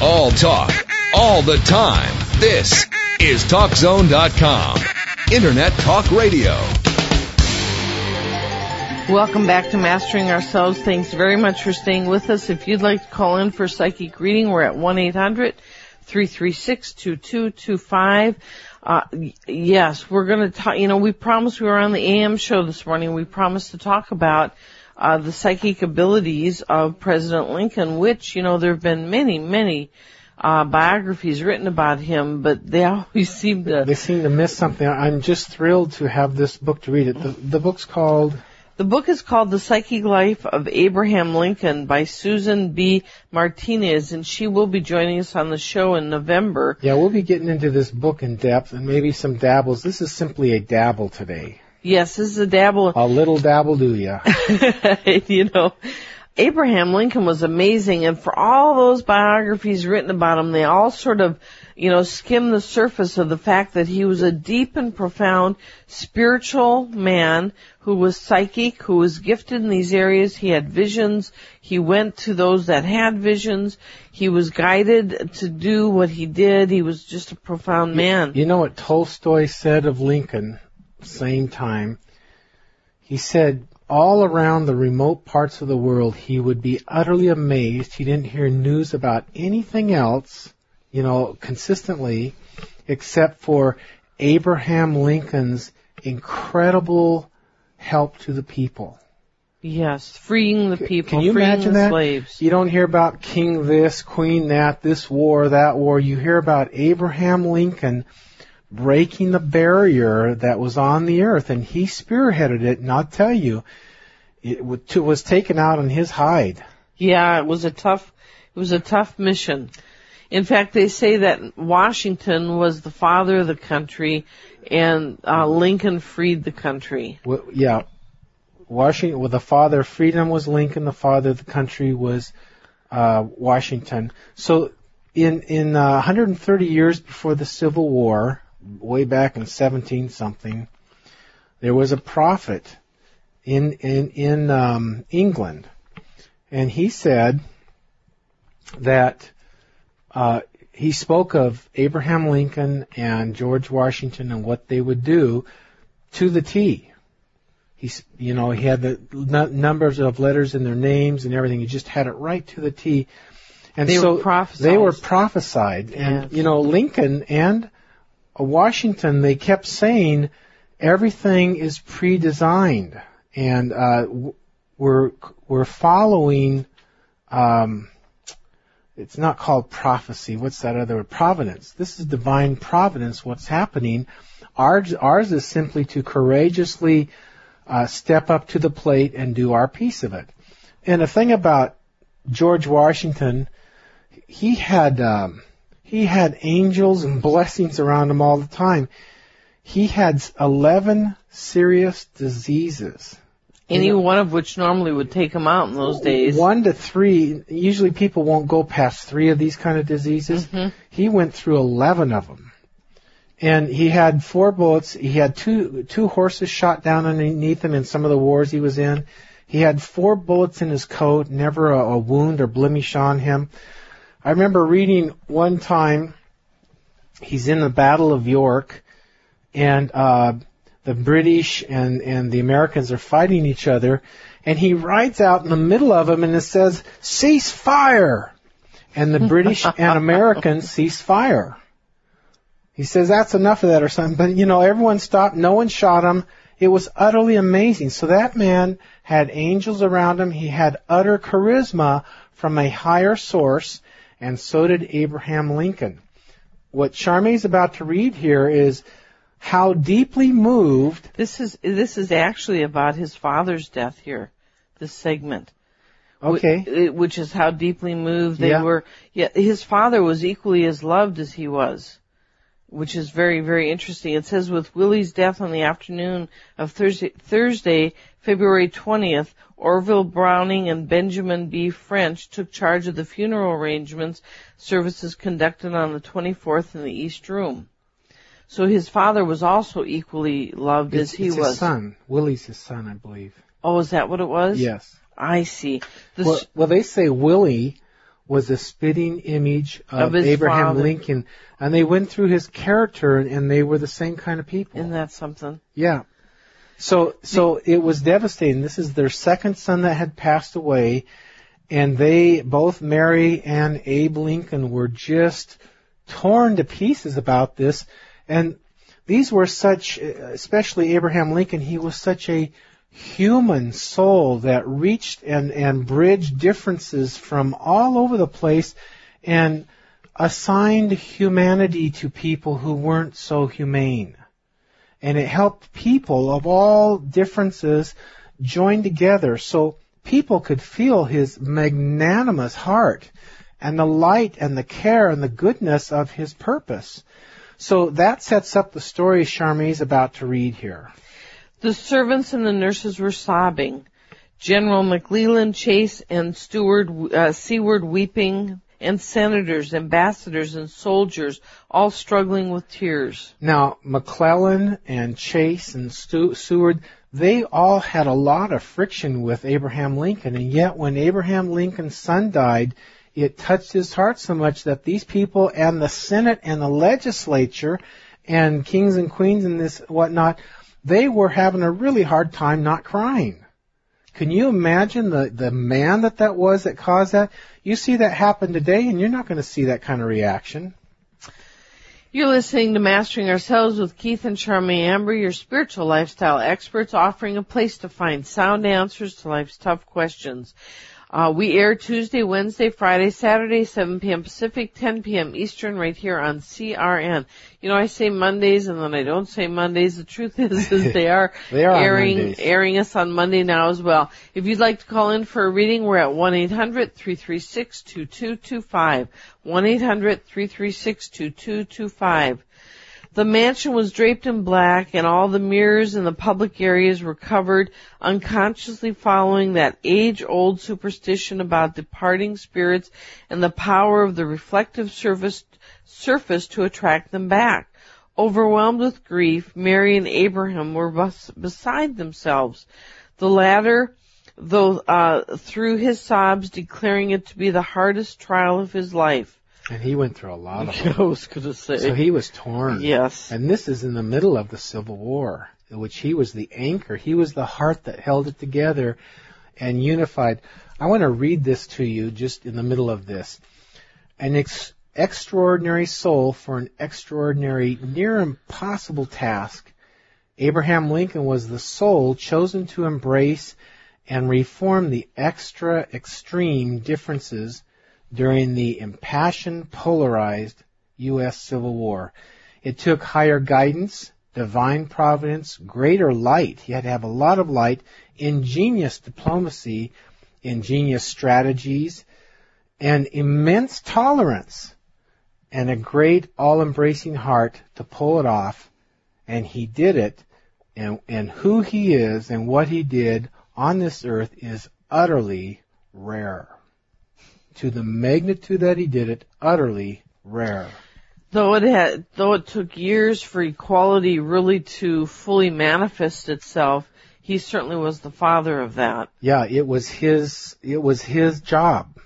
All talk, all the time. This is TalkZone.com. Internet Talk Radio. Welcome back to Mastering Ourselves. Thanks very much for staying with us. If you'd like to call in for psychic reading, we're at 1-800-336-2225. Uh, yes, we're going to talk, you know, we promised we were on the AM show this morning. We promised to talk about uh, the psychic abilities of President Lincoln, which, you know, there have been many, many uh, biographies written about him, but they always seem to. They seem to miss something. I'm just thrilled to have this book to read it. The, the book's called. The book is called The Psychic Life of Abraham Lincoln by Susan B. Martinez, and she will be joining us on the show in November. Yeah, we'll be getting into this book in depth and maybe some dabbles. This is simply a dabble today. Yes, this is a dabble. A little dabble do ya. you know, Abraham Lincoln was amazing, and for all those biographies written about him, they all sort of, you know, skim the surface of the fact that he was a deep and profound spiritual man who was psychic, who was gifted in these areas. He had visions. He went to those that had visions. He was guided to do what he did. He was just a profound man. You know what Tolstoy said of Lincoln, same time? He said, all around the remote parts of the world, he would be utterly amazed. He didn't hear news about anything else, you know, consistently, except for Abraham Lincoln's incredible help to the people. Yes, freeing the people, Can you freeing imagine that? slaves. You don't hear about king this, queen that, this war, that war. You hear about Abraham Lincoln breaking the barrier that was on the earth, and he spearheaded it. And I'll tell you, it was taken out on his hide. Yeah, it was a tough, it was a tough mission. In fact, they say that Washington was the father of the country and uh, Lincoln freed the country. Well, yeah, Washington. Well, the father of freedom was Lincoln. The father of the country was uh, Washington. So, in in uh, 130 years before the Civil War, way back in 17 something, there was a prophet in in in um, England, and he said that uh, he spoke of Abraham Lincoln and George Washington and what they would do to the T. He's, you know, he had the n- numbers of letters in their names and everything. He just had it right to the T. And They so were prophesied. they were prophesied. And, Yes. you know, Lincoln and Washington, they kept saying everything is pre-designed. And, uh, we're, we're following, um, it's not called prophecy. What's that other word? Providence. This is divine providence. What's happening? Ours, ours is simply to courageously uh, step up to the plate and do our piece of it. And the thing about George Washington, he had um, he had angels and blessings around him all the time. He had eleven serious diseases. Any You know- one of which normally would take him out in those days. One to three. Usually people won't go past three of these kind of diseases. Mhm. He went through 11 of them. And he had four bullets. He had two, two horses shot down underneath him in some of the wars he was in. He had four bullets in his coat, never a, a wound or blemish on him. I remember reading one time, he's in the Battle of York, and, uh, the British and, and the Americans are fighting each other, and he rides out in the middle of them and it says, cease fire! And the British and Americans cease fire. He says that's enough of that or something. But you know, everyone stopped. No one shot him. It was utterly amazing. So that man had angels around him. He had utter charisma from a higher source, and so did Abraham Lincoln. What Charmaine's about to read here is how deeply moved. This is this is actually about his father's death here. This segment. Okay. Which is how deeply moved they Yeah. were. Yeah, his father was equally as loved as he was, which is very, very interesting. It says with Willie's death on the afternoon of Thursday, Thursday, February 20th, Orville Browning and Benjamin B. French took charge of the funeral arrangements, services conducted on the 24th in the East Room. So his father was also equally loved It's, as he it's was. his son. Willie's his son, I believe. Oh, is that what it was? Yes. I see. The Well, s- well, they say Willie was a spitting image of, Of Abraham father. Lincoln, and they went through his character, and, and they were the same kind of people. Isn't that something? Yeah. So so it was devastating. This is their second son that had passed away, and they both Mary and Abe Lincoln were just torn to pieces about this. And these were such, especially Abraham Lincoln, he was such a human soul that reached and and bridged differences from all over the place, and assigned humanity to people who weren't so humane and it helped people of all differences join together so people could feel his magnanimous heart and the light and the care and the goodness of his purpose. So that sets up the story Charmy's about to read here. The servants and the nurses were sobbing. General McClellan, Chase, and Stewart, uh, Seward weeping, and senators, ambassadors, and soldiers all struggling with tears. Now, McClellan and Chase and Stu- Seward, they all had a lot of friction with Abraham Lincoln, and yet when Abraham Lincoln's son died, it touched his heart so much that these people and the Senate and the legislature and kings and queens and this whatnot, they were having a really hard time not crying. Can you imagine the, the man that that was that caused that? You see that happen today and you're not going to see that kind of reaction. You're listening to Mastering Ourselves with Keith and Charmaine Amber, your spiritual lifestyle experts offering a place to find sound answers to life's tough questions. Uh, we air Tuesday, Wednesday, Friday, Saturday, 7 p.m. Pacific, 10 p.m. Eastern, right here on CRN. You know, I say Mondays and then I don't say Mondays. The truth is, is they are, They are airing, airing us on Monday now as well. If you'd like to call in for a reading, we're at 1-800-336-2225. 1-800-336-2225. The mansion was draped in black and all the mirrors in the public areas were covered, unconsciously following that age-old superstition about departing spirits and the power of the reflective surface, surface to attract them back. Overwhelmed with grief, Mary and Abraham were bes- beside themselves. The latter, though, uh, through his sobs declaring it to be the hardest trial of his life. And he went through a lot of. I was gonna say. So he was torn. yes. And this is in the middle of the Civil War, in which he was the anchor. He was the heart that held it together and unified. I want to read this to you just in the middle of this. An ex- extraordinary soul for an extraordinary, near impossible task. Abraham Lincoln was the soul chosen to embrace and reform the extra extreme differences during the impassioned, polarized U.S. Civil War. It took higher guidance, divine providence, greater light. He had to have a lot of light, ingenious diplomacy, ingenious strategies, and immense tolerance, and a great all-embracing heart to pull it off. And he did it, and, and who he is and what he did on this earth is utterly rare. To the magnitude that he did it, utterly rare. Though it had, though it took years for equality really to fully manifest itself, he certainly was the father of that. Yeah, it was his, it was his job.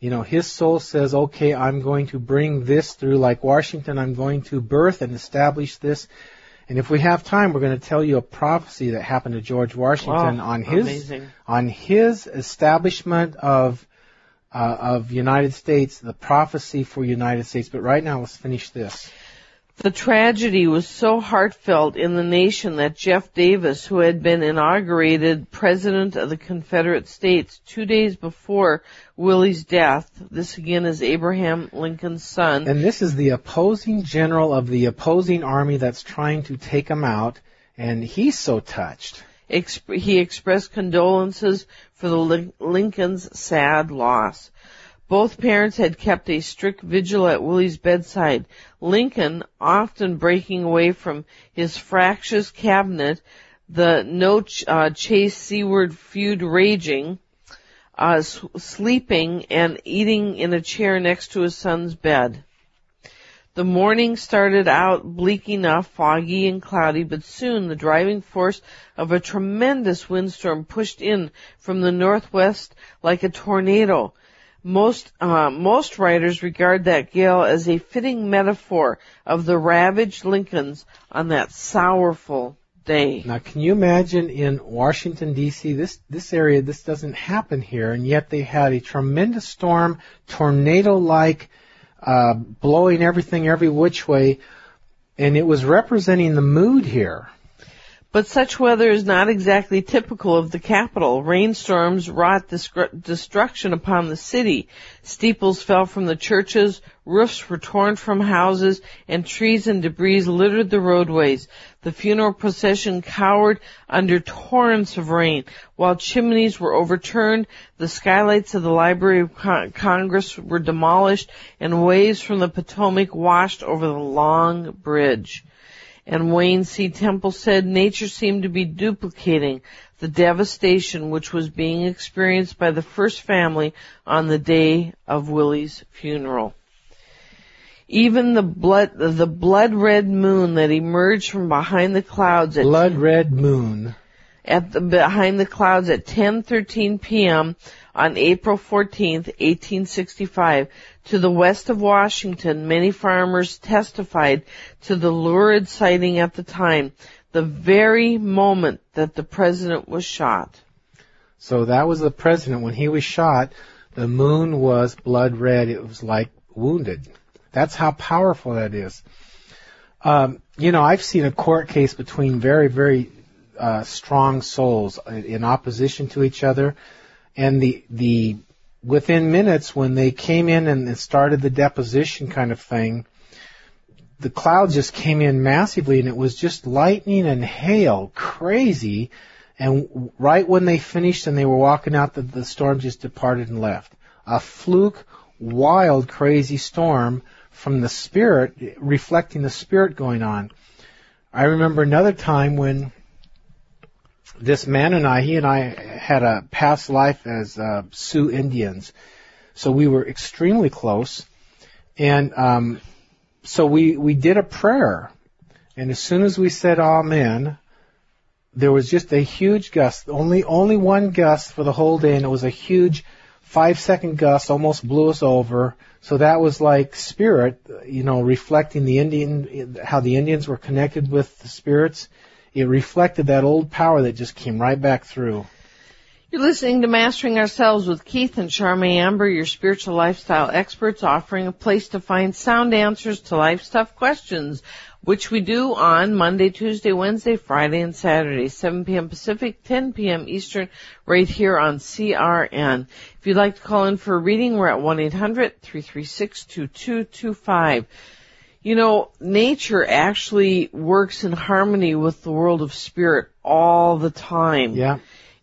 You know, his soul says, okay, I'm going to bring this through like Washington, I'm going to birth and establish this. And if we have time, we're going to tell you a prophecy that happened to George Washington Wow, on his, amazing. on his establishment of, uh, of United States, the prophecy for United States. But right now, let's finish this. The tragedy was so heartfelt in the nation that Jeff Davis, who had been inaugurated President of the Confederate States two days before Willie's death, this again is Abraham Lincoln's son, And this is the opposing general of the opposing army that's trying to take him out, and he's so touched. Exp- he expressed condolences for the Lin- Lincoln's sad loss. Both parents had kept a strict vigil at Willie's bedside. Lincoln, often breaking away from his fractious cabinet, the no ch- uh, Chase Seward feud raging, uh, s- sleeping and eating in a chair next to his son's bed. The morning started out bleak enough, foggy and cloudy, but soon the driving force of a tremendous windstorm pushed in from the northwest like a tornado. Most uh, most writers regard that gale as a fitting metaphor of the ravaged Lincolns on that sorrowful day. Now, can you imagine in Washington D.C. this this area? This doesn't happen here, and yet they had a tremendous storm, tornado-like, uh, blowing everything every which way, and it was representing the mood here. But such weather is not exactly typical of the capital. Rainstorms wrought destruction upon the city. Steeples fell from the churches, roofs were torn from houses, and trees and debris littered the roadways. The funeral procession cowered under torrents of rain. While chimneys were overturned, the skylights of the Library of Congress were demolished, and waves from the Potomac washed over the long bridge. And Wayne C. Temple said nature seemed to be duplicating the devastation which was being experienced by the first family on the day of Willie's funeral. Even the blood, the blood red moon that emerged from behind the clouds at blood red moon at the behind the clouds at 10:13 p.m. on April 14th, 1865, to the west of Washington, many farmers testified to the lurid sighting at the time, the very moment that the president was shot. So that was the president when he was shot. The moon was blood red. It was like wounded. That's how powerful that is. Um, you know, I've seen a court case between very, very uh, strong souls in opposition to each other, and the the within minutes when they came in and started the deposition kind of thing, the cloud just came in massively, and it was just lightning and hail, crazy. And right when they finished and they were walking out, the, the storm just departed and left. A fluke, wild, crazy storm from the spirit, reflecting the spirit going on. I remember another time when this man and I, he and I had a past life as uh, Sioux Indians, so we were extremely close, and um, so we we did a prayer, and as soon as we said Amen, there was just a huge gust, only only one gust for the whole day, and it was a huge five second gust, almost blew us over. So that was like spirit, you know, reflecting the Indian, how the Indians were connected with the spirits it reflected that old power that just came right back through. You're listening to Mastering Ourselves with Keith and Charmaine Amber, your spiritual lifestyle experts, offering a place to find sound answers to life's tough questions, which we do on Monday, Tuesday, Wednesday, Friday, and Saturday, 7 p.m. Pacific, 10 p.m. Eastern, right here on CRN. If you'd like to call in for a reading, we're at 1-800-336-2225. You know, nature actually works in harmony with the world of spirit all the time. Yeah.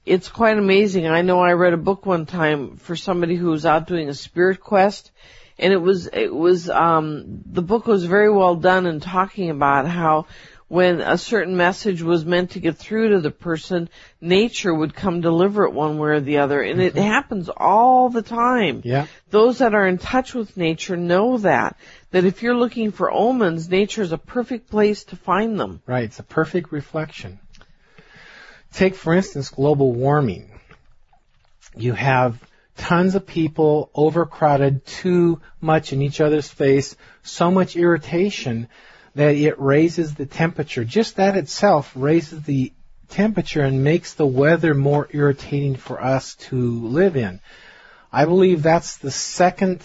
It's quite amazing. I know I read a book one time for somebody who was out doing a spirit quest and it was, it was, um, the book was very well done in talking about how when a certain message was meant to get through to the person, nature would come deliver it one way or the other. And it mm-hmm. happens all the time. Yeah. Those that are in touch with nature know that. That if you're looking for omens, nature is a perfect place to find them. Right. It's a perfect reflection. Take, for instance, global warming. You have tons of people overcrowded too much in each other's face, so much irritation that it raises the temperature. Just that itself raises the temperature and makes the weather more irritating for us to live in. I believe that's the second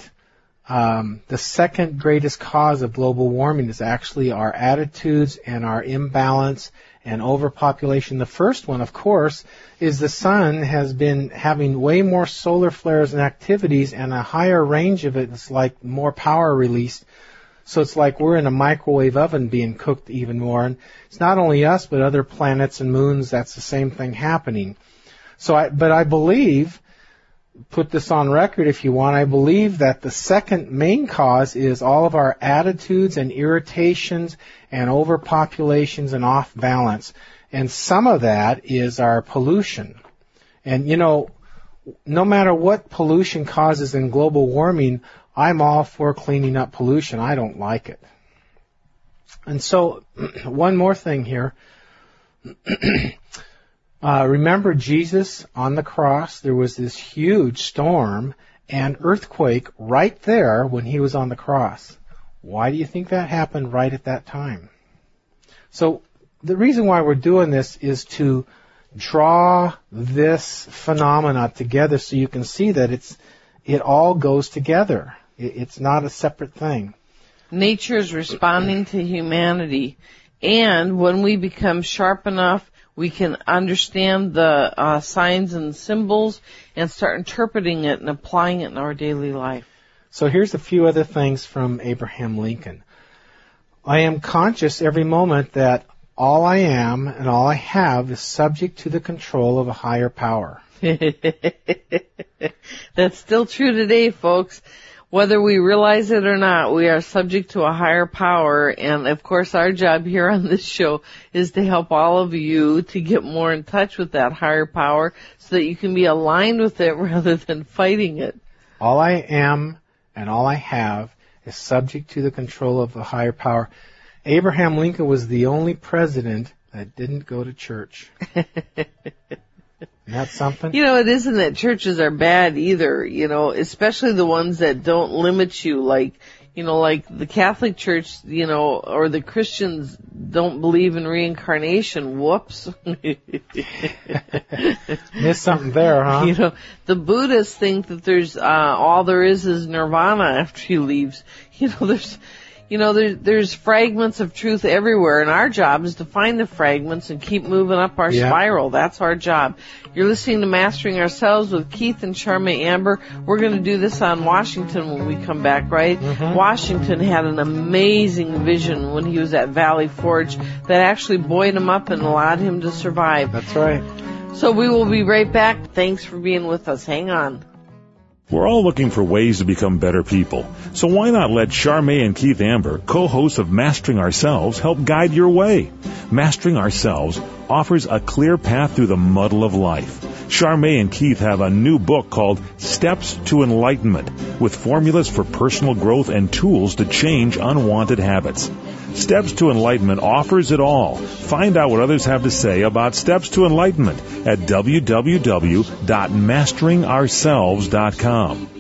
um, the second greatest cause of global warming is actually our attitudes and our imbalance and overpopulation. The first one, of course, is the sun has been having way more solar flares and activities and a higher range of it. It's like more power released so it's like we're in a microwave oven being cooked even more. And it's not only us, but other planets and moons, that's the same thing happening. So I, but I believe, put this on record if you want, I believe that the second main cause is all of our attitudes and irritations and overpopulations and off balance. And some of that is our pollution. And you know, no matter what pollution causes in global warming, I'm all for cleaning up pollution. I don't like it. And so, one more thing here. uh, remember Jesus on the cross? There was this huge storm, and earthquake right there when he was on the cross. Why do you think that happened right at that time? So the reason why we're doing this is to draw this phenomena together so you can see that it's it all goes together. It's not a separate thing. Nature is responding to humanity, and when we become sharp enough, we can understand the uh, signs and symbols and start interpreting it and applying it in our daily life. So here's a few other things from Abraham Lincoln. I am conscious every moment that all I am and all I have is subject to the control of a higher power. That's still true today, folks. Whether we realize it or not, we are subject to a higher power, and of course our job here on this show is to help all of you to get more in touch with that higher power so that you can be aligned with it rather than fighting it. All I am and all I have is subject to the control of the higher power. Abraham Lincoln was the only president that didn't go to church. That's something. You know, it isn't that churches are bad either, you know, especially the ones that don't limit you, like, you know, like the Catholic Church, you know, or the Christians don't believe in reincarnation. Whoops. Missed something there, huh? You know, the Buddhists think that there's, uh, all there is is nirvana after he leaves. You know, there's, you know, there, there's fragments of truth everywhere, and our job is to find the fragments and keep moving up our yeah. spiral. That's our job. You're listening to Mastering Ourselves with Keith and Charmaine Amber. We're going to do this on Washington when we come back, right? Mm-hmm. Washington had an amazing vision when he was at Valley Forge that actually buoyed him up and allowed him to survive. That's right. So we will be right back. Thanks for being with us. Hang on. We're all looking for ways to become better people. So why not let Charmaine and Keith Amber, co-hosts of Mastering Ourselves, help guide your way? Mastering Ourselves offers a clear path through the muddle of life. Charmaine and Keith have a new book called Steps to Enlightenment with formulas for personal growth and tools to change unwanted habits. Steps to Enlightenment offers it all. Find out what others have to say about Steps to Enlightenment at www.masteringourselves.com.